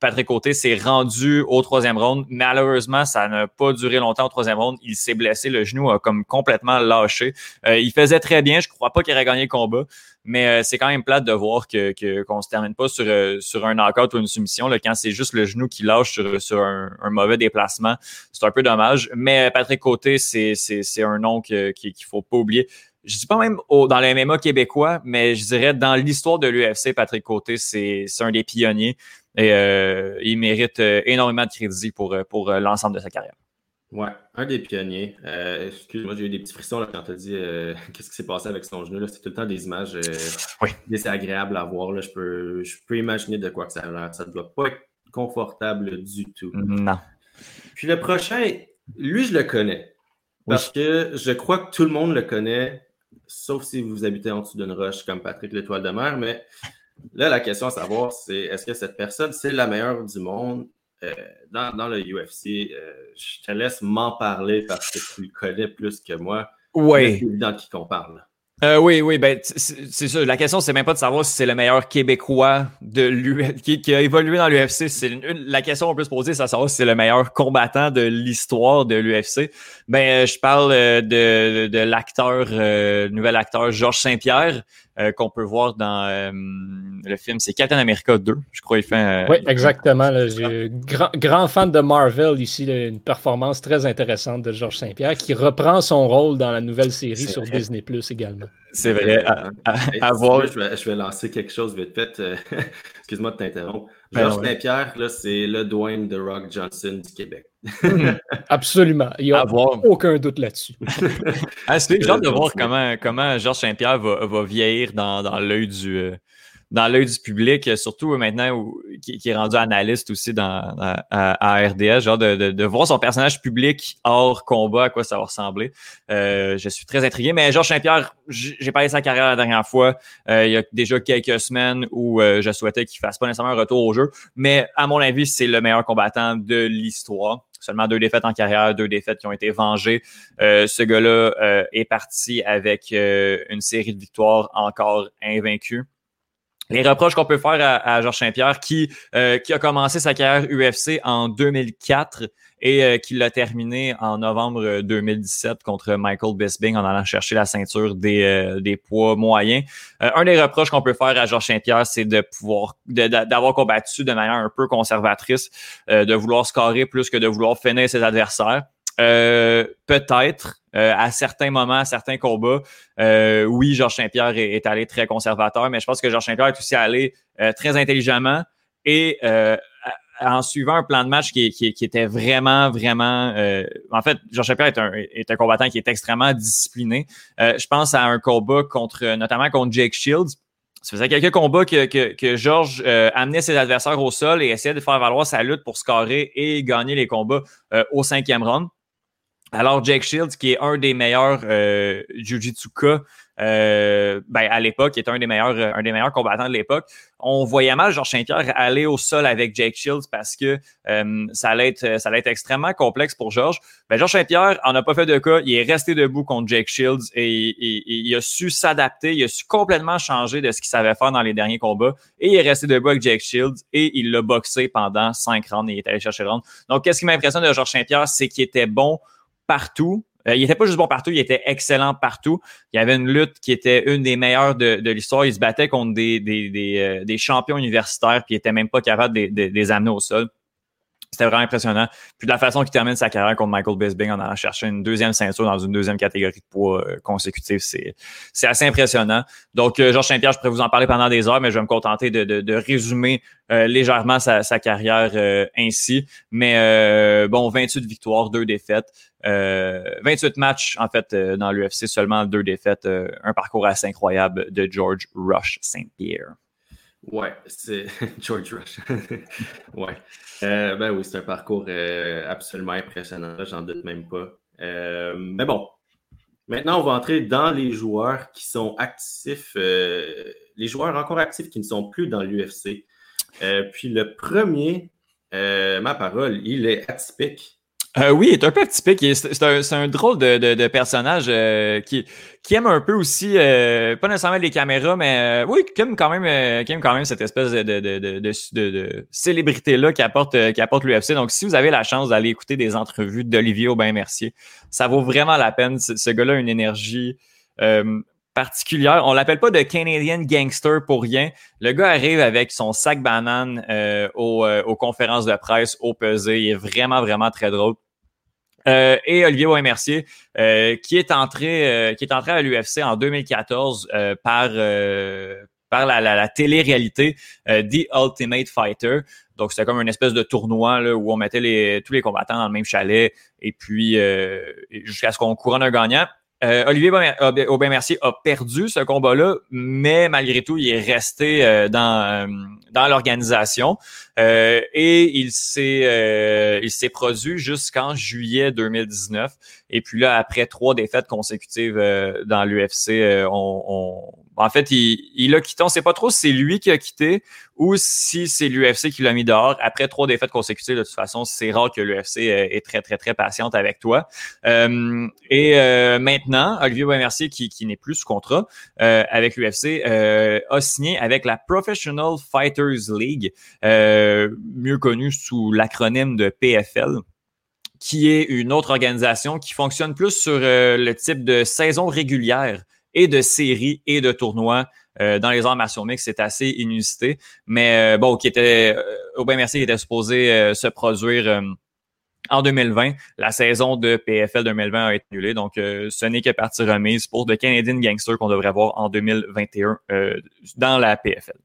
Patrick Côté s'est rendu au troisième round. Malheureusement, ça n'a pas duré longtemps au troisième round. Il s'est blessé, le genou a comme complètement lâché. Euh, il faisait très bien. Je crois pas qu'il aurait gagné le combat, mais c'est quand même plate de voir que qu'on se termine pas sur sur un knockout ou une soumission. Là, quand c'est juste le genou qui lâche sur, sur un, mauvais déplacement, c'est un peu dommage. Mais Patrick Côté, c'est c'est un nom qu'il faut pas oublier je dis pas même dans les MMA québécois, mais je dirais dans l'histoire de l'UFC, Patrick Côté, c'est un des pionniers et euh, il mérite euh, énormément de crédit pour, euh, pour l'ensemble de sa carrière. Ouais, un des pionniers. Excuse-moi, j'ai eu des petits frissons là, quand tu as dit qu'est-ce qui s'est passé avec son genou. C'est tout le temps des images désagréables à voir. Là. Je, peux, je peux imaginer de quoi que ça a l'air. Ça ne doit pas être confortable du tout. Non. Puis le prochain, lui, je le connais. Parce que je crois que tout le monde le connaît sauf si vous habitez en dessous d'une roche comme Patrick l'Étoile de mer. Mais là, la question à savoir, c'est est-ce que cette personne, c'est la meilleure du monde? Euh, dans, le UFC? Euh, je te laisse m'en parler parce que tu le connais plus que moi. Oui. C'est évident qui qu'on parle. Euh, oui, oui, ben c'est ça. La question, c'est même pas de savoir si c'est le meilleur Québécois de qui, qui, a évolué dans l'UFC. C'est la question qu'on peut se poser, c'est savoir si c'est le meilleur combattant de l'histoire de l'UFC. Ben, je parle de, de, de l'acteur, nouvel acteur Georges Saint-Pierre, euh, qu'on peut voir dans euh, le film, c'est Captain America 2, je crois. Il fait, euh, oui, exactement. grand, grand, fan de Marvel ici, une performance très intéressante de Georges Saint-Pierre qui reprend son rôle dans la nouvelle série sur Disney Plus également. C'est vrai. À, voir. Je vais, je vais, lancer quelque chose vite fait. Excuse-moi de t'interrompre. Ben Georges Saint-Pierre, c'est le Dwayne de Rock Johnson du Québec. Absolument. Il n'y a aucun doute là-dessus. ah, J'ai hâte de voir comment, comment Georges Saint-Pierre va, va, vieillir dans, dans l'œil du, euh, dans l'œil du public, surtout maintenant où, qui, est rendu analyste aussi dans, à, RDS, genre de, de, de, voir son personnage public hors combat, à quoi ça va ressembler. Euh, je suis très intrigué, mais Georges Saint-Pierre, j'ai parlé de sa carrière la dernière fois. Euh, il y a déjà quelques semaines où euh, je souhaitais qu'il fasse pas nécessairement un retour au jeu, mais à mon avis, c'est le meilleur combattant de l'histoire seulement deux défaites en carrière, deux défaites qui ont été vengées. Euh, ce gars-là euh, est parti avec une série de victoires encore invaincues les reproches qu'on peut faire à, Georges Saint-Pierre, qui, euh, a commencé sa carrière UFC en 2004 et euh, qui l'a terminé en novembre 2017 contre Michael Bisping en allant chercher la ceinture des, euh, poids moyens. un des reproches qu'on peut faire à Georges Saint-Pierre, c'est de pouvoir d'avoir combattu de manière un peu conservatrice, de vouloir scorer plus que de vouloir finir ses adversaires. Euh, peut-être euh, à certains moments, à certains combats, euh, oui, Georges Saint-Pierre est, allé très conservateur, mais je pense que Georges Saint-Pierre est aussi allé très intelligemment et en suivant un plan de match qui, était vraiment, vraiment. en fait, Georges Saint-Pierre est un, est un combattant qui est extrêmement discipliné. je pense à un combat contre, notamment contre Jake Shields. Ça faisait quelques combats que, que, que Georges amenait ses adversaires au sol et essayait de faire valoir sa lutte pour scorer et gagner les combats au cinquième round. Alors, Jake Shields, qui est un des meilleurs euh, Jiu-Jitsuka euh, ben, à l'époque, était un des meilleurs, euh, un des meilleurs combattants de l'époque. On voyait mal Georges Saint-Pierre aller au sol avec Jake Shields parce que euh, ça, allait être, ça allait être extrêmement complexe pour Georges. Ben, Georges Saint-Pierre en a pas fait de cas. Il est resté debout contre Jake Shields et, il a su s'adapter. Il a su complètement changer de ce qu'il savait faire dans les derniers combats. Et il est resté debout avec Jake Shields et il l'a boxé pendant cinq rounds et il est allé chercher le round. Donc, qu'est-ce qui m'impressionne de Georges Saint-Pierre, c'est qu'il était bon partout, euh, il était pas juste bon partout, il était excellent partout. Il y avait une lutte qui était une des meilleures de, l'histoire. Il se battait contre des, des, des, euh, des, champions universitaires, puis il était même pas capable de, de, de les amener au sol. C'était vraiment impressionnant. Puis de la façon qu'il termine sa carrière contre Michael Bisping en allant chercher une deuxième ceinture dans une deuxième catégorie de poids euh, consécutive, c'est, assez impressionnant. Donc, euh, Georges Saint-Pierre, je pourrais vous en parler pendant des heures, mais je vais me contenter de, de, de résumer euh, légèrement sa, sa carrière ainsi. Mais bon, 28 victoires, deux défaites. 28 matchs, en fait, dans l'UFC, seulement deux défaites. un parcours assez incroyable de George Rush Saint-Pierre. Ouais, c'est George Rush. ouais. Euh, ben oui, c'est un parcours euh, absolument impressionnant, j'en doute même pas. Euh, mais bon, maintenant on va entrer dans les joueurs qui sont actifs, les joueurs encore actifs qui ne sont plus dans l'UFC. puis le premier, ma parole, il est atypique. Euh, oui, il est un peu atypique. C'est un, drôle de, personnage euh, qui, aime un peu aussi, euh, pas nécessairement les caméras, mais oui, qui aime quand même, qui aime quand même cette espèce de, célébrité-là qui apporte, apporte l'UFC. Donc, si vous avez la chance d'aller écouter des entrevues d'Olivier Aubin-Mercier, ça vaut vraiment la peine. Ce, ce gars-là a une énergie particulière. On l'appelle pas de Canadian gangster pour rien. Le gars arrive avec son sac banane euh, euh, aux, conférences de presse, au pesé. Il est vraiment, vraiment très drôle. Euh, et Olivier Mercier, qui est entré, qui est entré à l'UFC en 2014 par par la, la, télé-réalité The Ultimate Fighter. Donc, c'était comme une espèce de tournoi là, où on mettait les, tous les combattants dans le même chalet et puis jusqu'à ce qu'on couronne un gagnant. Euh, Olivier Aubin-Mercier a perdu ce combat-là, mais malgré tout, il est resté euh, dans, euh, dans l'organisation et il s'est il s'est produit jusqu'en juillet 2019. Et puis là, après trois défaites consécutives dans l'UFC, on, on, en fait, il, il a quitté. On ne sait pas trop si c'est lui qui a quitté ou si c'est l'UFC qui l'a mis dehors. Après trois défaites consécutives, de toute façon, c'est rare que l'UFC est très, très, très patiente avec toi. Euh, et euh, maintenant, Olivier Mercier, qui, n'est plus sous contrat euh, avec l'UFC, a signé avec la Professional Fighters League, mieux connue sous l'acronyme de PFL qui est une autre organisation qui fonctionne plus sur le type de saison régulière et de séries et de tournois euh, dans les arts martiaux mix, c'est assez inusité. Mais euh, bon, qui était euh, Aubin Mercier qui était supposé se produire en 2020. La saison de PFL 2020 a été annulée, donc ce n'est que partie remise pour The Canadian Gangster qu'on devrait voir en 2021 dans la PFL.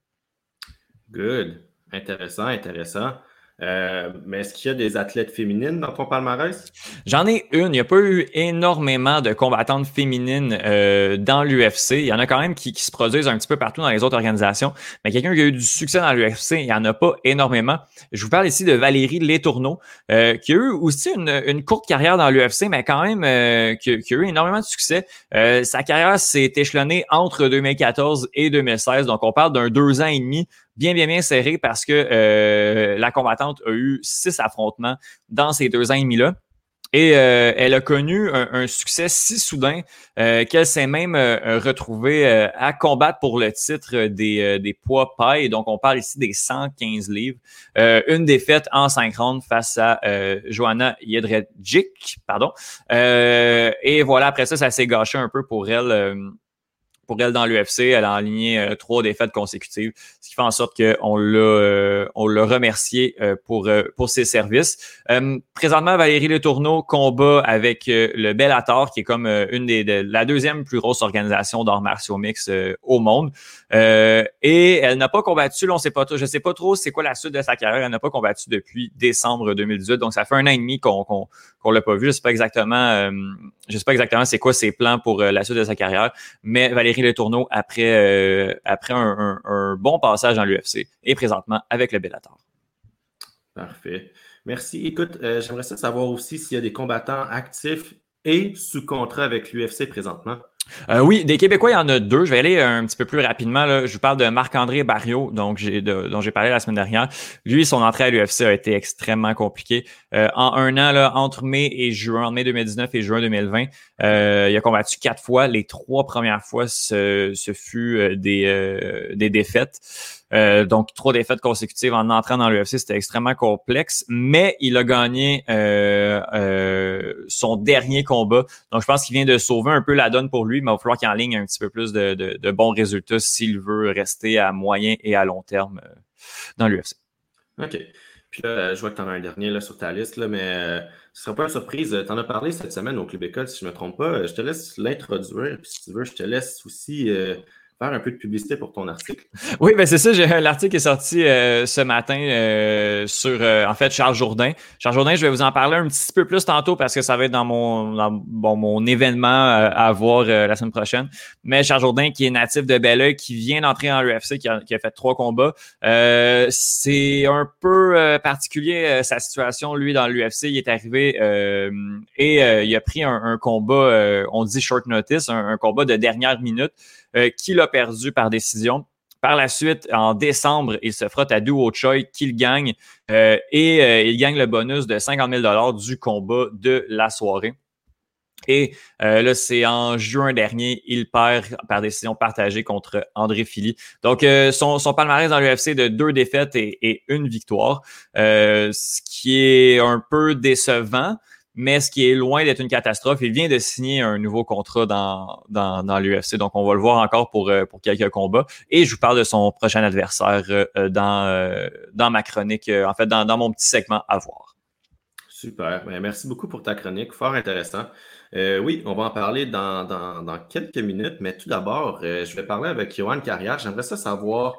Good. Intéressant, intéressant. Euh, mais est-ce qu'il y a des athlètes féminines dans ton palmarès? J'en ai une. Il n'y a pas eu énormément de combattantes féminines euh, dans l'UFC. Il y en a quand même qui, se produisent un petit peu partout dans les autres organisations. Mais quelqu'un qui a eu du succès dans l'UFC, il n'y en a pas énormément. Je vous parle ici de Valérie Letourneau, euh, qui a eu aussi une, courte carrière dans l'UFC, mais quand même qui, qui, a eu énormément de succès. sa carrière s'est échelonnée entre 2014 et 2016. Donc, on parle d'un deux ans et demi bien, bien, bien serré parce que euh, la combattante a eu six affrontements dans ces deux ans et demi-là. Et euh, elle a connu un, succès si soudain euh, qu'elle s'est même retrouvée à combattre pour le titre des, des poids pailles. Donc, on parle ici des 115 livres. une défaite en cinq rounds face à Joanna Jedrzejczyk, pardon. et voilà, après ça, ça s'est gâché un peu pour elle pour elle dans l'UFC. Elle a aligné euh, trois défaites consécutives, ce qui fait en sorte qu'on l'a euh, on l'a remercié euh, pour pour ses services. présentement, Valérie Le Tourneau combat avec le Bellator, qui est comme une des la deuxième plus grosse organisation d'arts martiaux mix au monde. et elle n'a pas combattu, là, on sait pas, je sais pas trop c'est quoi la suite de sa carrière. Elle n'a pas combattu depuis décembre 2018, donc ça fait un an et demi qu'on qu'on qu'on l'a pas vu. Je sais pas exactement, je sais pas exactement c'est quoi ses plans pour la suite de sa carrière, mais Valérie les tourneaux après, euh, après un, bon passage dans l'UFC et présentement avec le Bellator. Parfait. Merci. Écoute, euh, j'aimerais savoir aussi s'il y a des combattants actifs et sous contrat avec l'UFC présentement. Euh, oui, des Québécois, il y en a deux. Je vais aller un petit peu plus rapidement. Là. Je vous parle de Marc-André Barrio, donc j'ai dont j'ai parlé la semaine dernière. Lui, son entrée à l'UFC a été extrêmement compliquée. Euh, en un an, là, entre mai et juin, mai 2019 et juin 2020, euh, il a combattu quatre fois. Les trois premières fois, ce, ce fut des, des défaites. Euh, donc, trois défaites consécutives en entrant dans l'UFC, c'était extrêmement complexe, mais il a gagné euh, euh, son dernier combat. Donc, je pense qu'il vient de sauver un peu la donne pour lui, mais il va falloir qu'il en ligne un petit peu plus de, bons résultats s'il veut rester à moyen et à long terme dans l'UFC. OK. Puis là, je vois que tu en as un dernier là, sur ta liste, là, mais ce ne sera pas une surprise. Tu en as parlé cette semaine au Club École, si je ne me trompe pas. Je te laisse l'introduire, puis si tu veux, je te laisse aussi faire un peu de publicité pour ton article. Oui, ben c'est ça. L'article est sorti euh, ce matin euh, sur, euh, en fait, Charles Jourdain. Charles Jourdain, je vais vous en parler un petit peu plus tantôt parce que ça va être dans mon, bon, mon événement à voir la semaine prochaine. Mais Charles Jourdain, qui est natif de Belleuil, qui vient d'entrer en UFC, qui a, qui a, fait trois combats, c'est un peu particulier sa situation, lui, dans l'UFC. Il est arrivé et il a pris un, combat, on dit short notice, un combat de dernière minute. Euh, qui l'a perdu par décision. Par la suite, en décembre, il se frotte à Duo Choi, qu'il gagne euh, et euh, il gagne le bonus de 50 000 du combat de la soirée. Et là, c'est en juin dernier, il perd par décision partagée contre André Philly. Donc, son, palmarès dans l'UFC de deux défaites et, et une victoire, ce qui est un peu décevant mais ce qui est loin d'être une catastrophe, il vient de signer un nouveau contrat dans, dans, dans l'UFC. Donc, on va le voir encore pour, euh, pour quelques combats. Et je vous parle de son prochain adversaire euh, dans, euh, dans ma chronique, en fait, dans, dans mon petit segment à voir. Super. Ben, merci beaucoup pour ta chronique. Fort intéressant. oui, on va en parler dans, dans, dans quelques minutes, mais tout d'abord, je vais parler avec Johan Carrière. J'aimerais ça savoir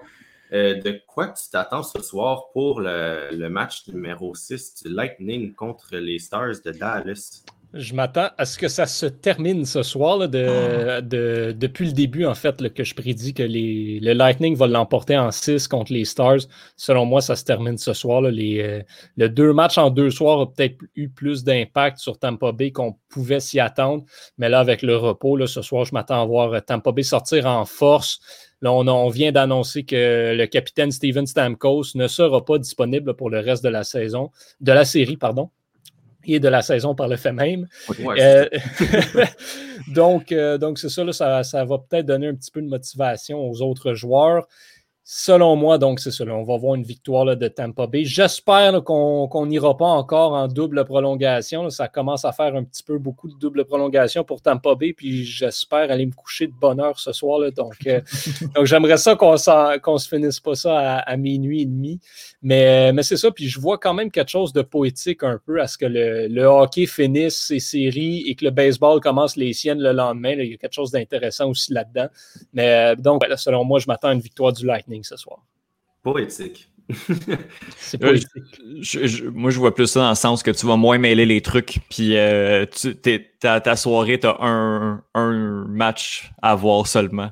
euh, de quoi tu t'attends ce soir pour le, match numéro 6 du Lightning contre les Stars de Dallas? Je m'attends à ce que ça se termine ce soir, de, depuis le début, en fait, que je prédis que les, le Lightning va l'emporter en 6 contre les Stars. Selon moi, ça se termine ce soir. les, euh, le deux matchs en deux soirs a peut-être eu plus d'impact sur Tampa Bay qu'on pouvait s'y attendre. Mais là, avec le repos, ce soir, je m'attends à voir Tampa Bay sortir en force. Là, on, vient d'annoncer que le capitaine Steven Stamkos ne sera pas disponible pour le reste de la saison, de la série, pardon, et de la saison par le fait même. Euh, donc, euh, donc c'est ça, ça, ça, va peut-être donner un petit peu de motivation aux autres joueurs. Selon moi, donc, c'est ça. on va voir une victoire de Tampa Bay. J'espère qu'on n'ira pas encore en double prolongation. Ça commence à faire un petit peu beaucoup de double prolongation pour Tampa Bay. Puis j'espère aller me coucher de bonne heure ce soir. Donc, euh, donc j'aimerais ça qu'on ne se finisse pas ça à, minuit et demi. Mais, mais c'est ça. Puis je vois quand même quelque chose de poétique un peu à ce que le, hockey finisse ses séries et que le baseball commence les siennes le lendemain. il y a quelque chose d'intéressant aussi là-dedans. Mais donc, selon moi, je m'attends à une victoire du Lightning ce soir. Poétique. c'est poétique. moi, je vois plus ça dans le sens que tu vas moins mêler les trucs, puis euh, ta, soirée, tu as un, match à voir seulement.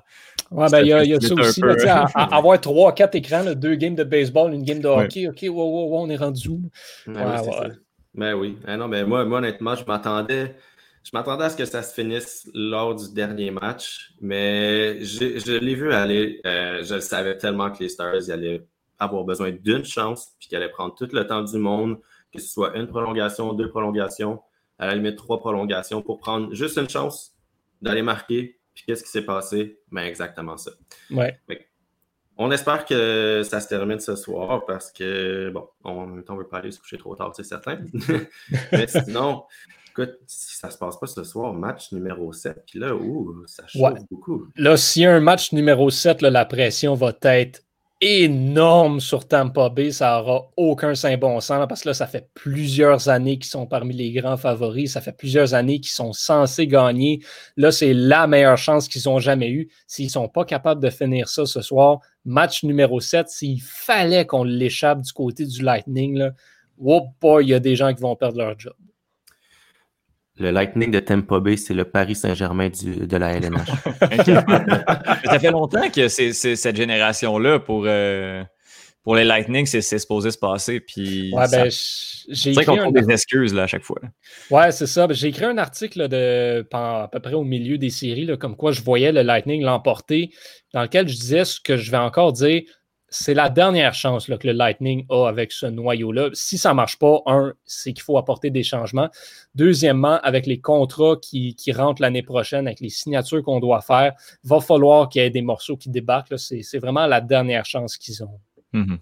Ouais, ben, il y a, ça aussi. avoir trois, quatre écrans, deux games de baseball, une game de hockey, OK, on est rendu où? Ben oui, ben oui. Ah non, mais moi, moi, honnêtement, je m'attendais. Je m'attendais à ce que ça se finisse lors du dernier match, mais je, l'ai vu aller. Euh, je savais tellement que les Stars allaient avoir besoin d'une chance, puis qu'ils allaient prendre tout le temps du monde, que ce soit une prolongation, deux prolongations, à la limite trois prolongations, pour prendre juste une chance d'aller marquer. Puis qu'est-ce qui s'est passé? Ben exactement ça. Ouais. On espère que ça se termine ce soir parce que, bon, on ne veut pas aller se coucher trop tard, c'est certain. Mais sinon, Écoute, si ça ne se passe pas ce soir, match numéro 7, puis là, ouh, ça chauffe beaucoup. Là, s'il y a un match numéro 7, la pression va être énorme sur Tampa Bay. Ça n'aura aucun saint bon sens parce que là, ça fait plusieurs années qu'ils sont parmi les grands favoris. Ça fait plusieurs années qu'ils sont censés gagner. Là, c'est la meilleure chance qu'ils ont jamais eue. S'ils ne sont pas capables de finir ça ce soir, match numéro 7, s'il fallait qu'on l'échappe du côté du Lightning, là, oh il y a des gens qui vont perdre leur job. Le Lightning de Tampa Bay, c'est le Paris Saint-Germain de la LNH. ça fait longtemps que c'est cette génération-là pour, euh, pour les Lightning, c'est supposé se passer. Puis ouais, ben, j'ai écrit qu'on un... des excuses là, à chaque fois. Ouais, c'est ça. Ben, j'ai écrit un article de, à peu près au milieu des séries, là, comme quoi je voyais le Lightning l'emporter, dans lequel je disais ce que je vais encore dire. C'est la dernière chance là, que le Lightning a avec ce noyau-là. Si ça ne marche pas, un, c'est qu'il faut apporter des changements. Deuxièmement, avec les contrats qui, qui rentrent l'année prochaine, avec les signatures qu'on doit faire, il va falloir qu'il y ait des morceaux qui débarquent. C'est vraiment la dernière chance qu'ils ont. Mhm.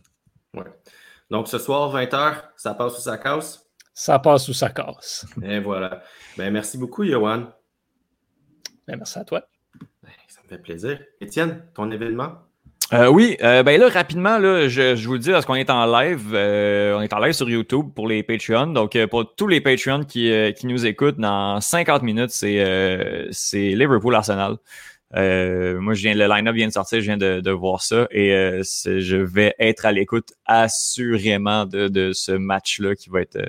Donc, ce soir, 20h, ça passe sous sa casse? Ça passe sous sa casse. Et voilà. Ben, merci beaucoup, Yohan. Ben, merci à toi. Ben, ça me fait plaisir. Étienne, ton événement? Euh, oui, euh, ben là, rapidement, là, je, vous le dis, parce qu'on est en live, euh, on est en live sur YouTube pour les Patreons. Donc, pour tous les Patreons qui, qui nous écoutent, dans 50 minutes, c'est Liverpool Arsenal. Euh, moi, je viens, le line-up vient de sortir, je viens de, de voir ça et euh, je vais être à l'écoute assurément de, de ce match-là qui va être euh,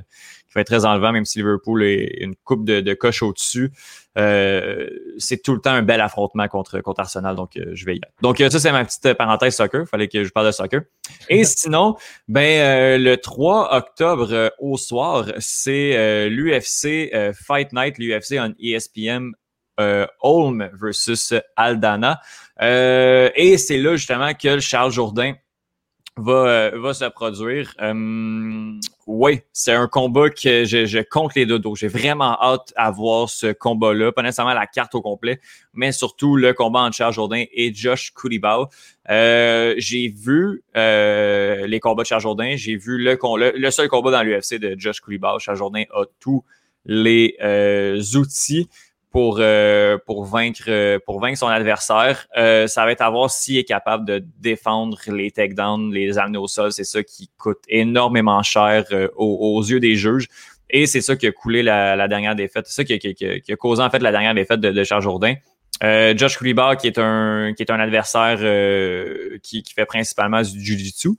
qui va être très enlevant, même si Liverpool est une coupe de, de coche au-dessus. Euh, c'est tout le temps un bel affrontement contre, contre Arsenal, donc je vais y aller. Donc ça, c'est ma petite parenthèse soccer. Fallait que je parle de soccer. Et sinon, ben le 3 octobre au soir, c'est l'UFC Fight Night, l'UFC en ESPN euh, Holm versus Aldana. Euh, et c'est là justement que Charles Jourdain va, euh, va se produire. Oui, c'est un combat que je, je compte les dodos. J'ai vraiment hâte à voir ce combat-là. Pas nécessairement la carte au complet, mais surtout le combat entre Charles Jourdain et Josh Koulibao. j'ai vu les combats de Charles Jourdain. J'ai vu le, seul combat dans l'UFC de Josh Koulibao. Charles Jourdain a tous les outils pour, euh, pour, vaincre, euh, pour vaincre son adversaire. Euh, ça va être à voir s'il est capable de défendre les takedowns, les amener au sol. C'est ça qui coûte énormément cher aux, yeux des juges. Et c'est ça qui a coulé la, dernière défaite. C'est ça qui a, causé en fait la dernière défaite de Charles Jourdain. Euh, Josh Koulibar, qui est un qui est un adversaire euh, qui, qui, fait principalement du jiu-jitsu.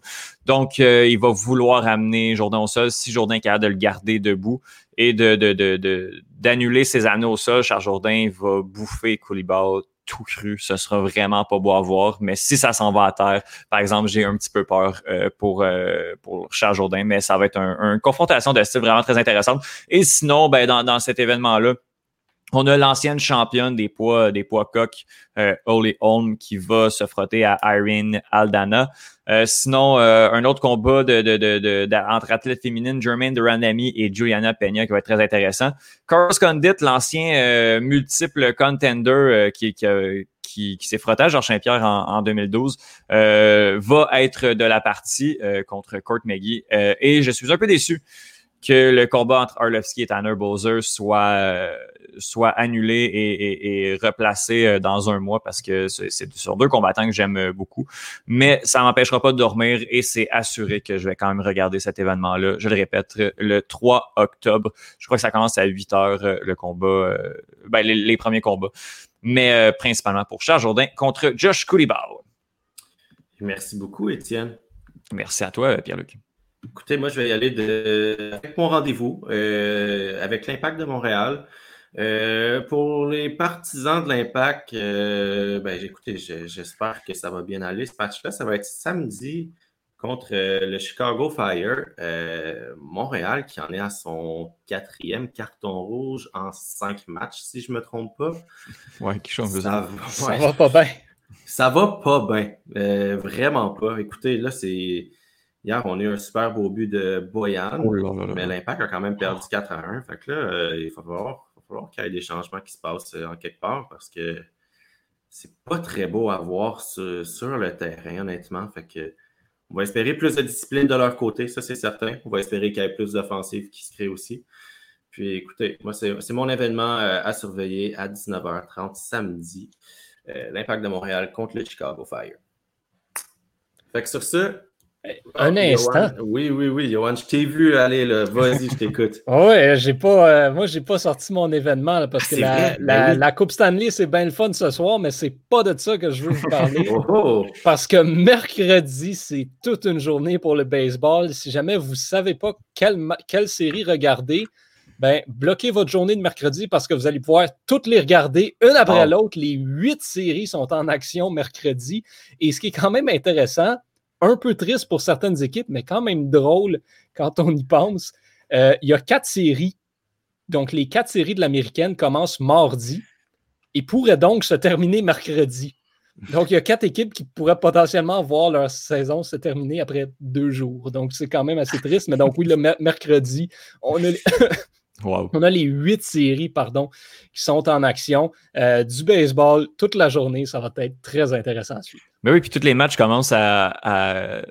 Donc, euh, il va vouloir amener Jourdain au sol si Jourdain est capable de le garder debout et de, de, d'annuler ses anneaux au sol. Charles Jourdain va bouffer Koulibar tout cru. Ce sera vraiment pas beau à voir. Mais si ça s'en va à terre, par exemple, j'ai un petit peu peur pour, pour Charles Jourdain, mais ça va être une un confrontation de style vraiment très intéressante. Et sinon, ben, dans, dans cet événement-là, on a l'ancienne championne des poids, des poids coqs, euh, Holly Holm, qui va se frotter à Irene Aldana. Euh, sinon, euh, un autre combat de, de, de, entre athlètes féminines, Jermaine Durandami et Juliana Peña, qui va être très intéressant. Carlos Condit, l'ancien euh, multiple contender qui, qui, qui, qui s'est frotté à Georges Saint-Pierre en, en 2012, va être de la partie contre Kurt McGee. et je suis un peu déçu que le combat entre Arlovski et Tanner Bowser soit soit annulé et, replacé euh, dans un mois parce que c'est sur deux combattants que j'aime beaucoup. Mais ça m'empêchera pas de dormir et c'est assuré que je vais quand même regarder cet événement-là. Je le répète, le 3 octobre. Je crois que ça commence à 8 heures euh, le combat, euh, ben, les, premiers combats. Mais principalement pour Charles Jourdain contre Josh Koulibaou. Merci beaucoup, Étienne. Merci à toi, Pierre-Luc. Écoutez, moi, je vais y aller de, avec mon rendez-vous avec l'Impact de Montréal. Euh, pour les partisans de l'Impact, euh, ben, écoutez, j'espère que ça va bien aller. Ce match-là, ça va être samedi contre euh, le Chicago Fire. Montréal qui en est à son quatrième carton rouge en cinq matchs, si je ne me trompe pas. Ouais, qui change ça, ça va pas bien. Ça va pas bien. vraiment pas. Écoutez, là, c'est. Hier, on a eu un super beau but de Boyan, oh mais l'Impact a quand même perdu 4 à 1. Fait que là, il faut voir falloir qu'il y ait des changements qui se passent euh, en quelque part parce que c'est pas très beau à voir sur, le terrain, honnêtement. Fait que, on va espérer plus de discipline de leur côté, ça c'est certain. On va espérer qu'il y ait plus d'offensives qui se créent aussi. Puis écoutez, moi, c'est mon événement euh, à surveiller à 19h30 samedi. Euh, L'Impact de Montréal contre le Chicago Fire. Fait que sur ce, un instant. oui, oui, oui, Johan, je t'ai vu aller là. Vas-y, je t'écoute. oui, j'ai pas, euh, moi, j'ai pas sorti mon événement parce que la, ben la, Coupe Stanley, c'est bien le fun ce soir, mais c'est pas de ça que je veux vous parler. Oh, oh. Parce que mercredi, c'est toute une journée pour le baseball. Si jamais vous savez pas quelle, quelle série regarder, ben, bloquez votre journée de mercredi parce que vous allez pouvoir toutes les regarder une après oh. l'autre. Les huit séries sont en action mercredi. Et ce qui est quand même intéressant, un peu triste pour certaines équipes, mais quand même drôle quand on y pense. Euh, il y a quatre séries. Donc, les quatre séries de l'américaine commencent mardi et pourraient donc se terminer mercredi. Donc, il y a quatre équipes qui pourraient potentiellement voir leur saison se terminer après deux jours. Donc, c'est quand même assez triste. Mais donc, oui, le mercredi, on a, on a les huit séries pardon, qui sont en action. Euh, du baseball toute la journée, ça va être très intéressant à suivre. Mais oui, puis tous les matchs commencent à,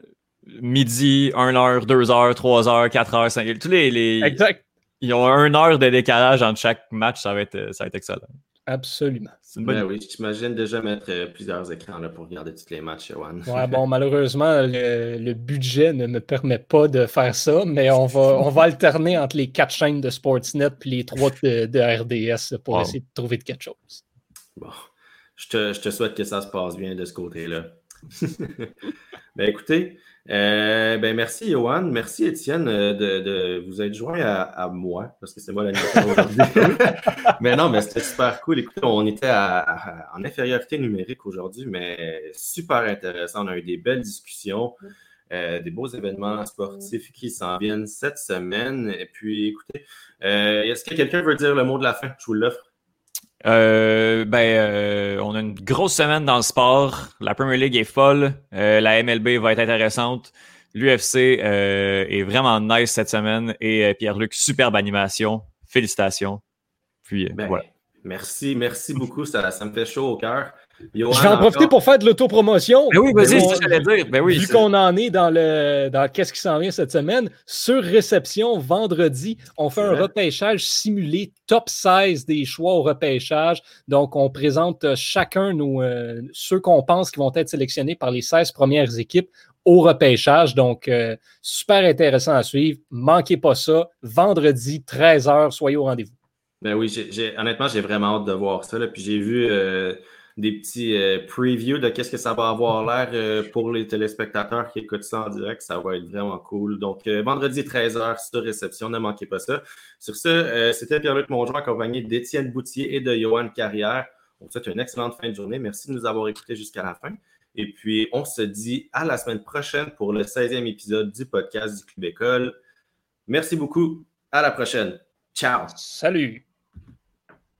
midi, 1h, 2h, 3h, 4h, 5h. Tous les, les... Exact. Ils ont une heure de décalage entre chaque match, ça va être, ça va être excellent. Absolument. Ben oui, j'imagine déjà mettre euh, plusieurs écrans là, pour regarder tous les matchs, Johan. Ouais, bon, malheureusement, le, budget ne me permet pas de faire ça, mais on va, on va alterner entre les quatre chaînes de Sportsnet et les trois de, RDS pour essayer de trouver de quelque chose. Bon, je te, je te souhaite que ça se passe bien de ce côté-là. ben écoutez, euh, ben merci, Johan. Merci, Étienne, euh, de, vous être joint à, moi, parce que c'est moi l'animateur aujourd'hui. mais non, mais c'était super cool. Écoutez, on était en infériorité numérique aujourd'hui, mais super intéressant. On a eu des belles discussions, euh, des beaux événements sportifs qui s'en viennent cette semaine. Et puis, écoutez, est-ce que quelqu'un veut dire le mot de la fin? Je vous l'offre. Euh, ben, euh, on a une grosse semaine dans le sport. La Premier League est folle. Euh, la MLB va être intéressante. L'UFC est vraiment nice cette semaine. Et Pierre-Luc, superbe animation. Félicitations. Puis ben, voilà. Merci, merci beaucoup. Ça, ça me fait chaud au cœur je vais en profiter pour faire de l'autopromotion. Ben oui, vas-y, c'est ce que j'allais dire. Ben oui, vu qu'on en est dans le dans qu'est-ce qui s'en vient cette semaine, sur réception, vendredi, on fait un repêchage simulé top 16 des choix au repêchage. Donc, on présente euh, chacun nos, euh, ceux qu'on pense qui vont être sélectionnés par les 16 premières équipes au repêchage. Donc, euh, super intéressant à suivre. Manquez pas ça. Vendredi, 13h, soyez au rendez-vous. Ben oui, honnêtement, j'ai vraiment hâte de voir ça. Puis j'ai vu des petits euh, previews de qu'est-ce que ça va avoir l'air euh, pour les téléspectateurs qui écoutent ça en direct. Ça va être vraiment cool. Donc, euh, vendredi 13h sur réception, ne manquez pas ça. Sur ce, c'était Pierre-Luc Mongeon accompagné d'Étienne Boutier et de Johan Carrière. On vous souhaite une excellente fin de journée. Merci de nous avoir écoutés jusqu'à la fin. Et puis, on se dit à la semaine prochaine pour le 16e épisode du podcast du Club École. Merci beaucoup. À la prochaine. Ciao. Salut.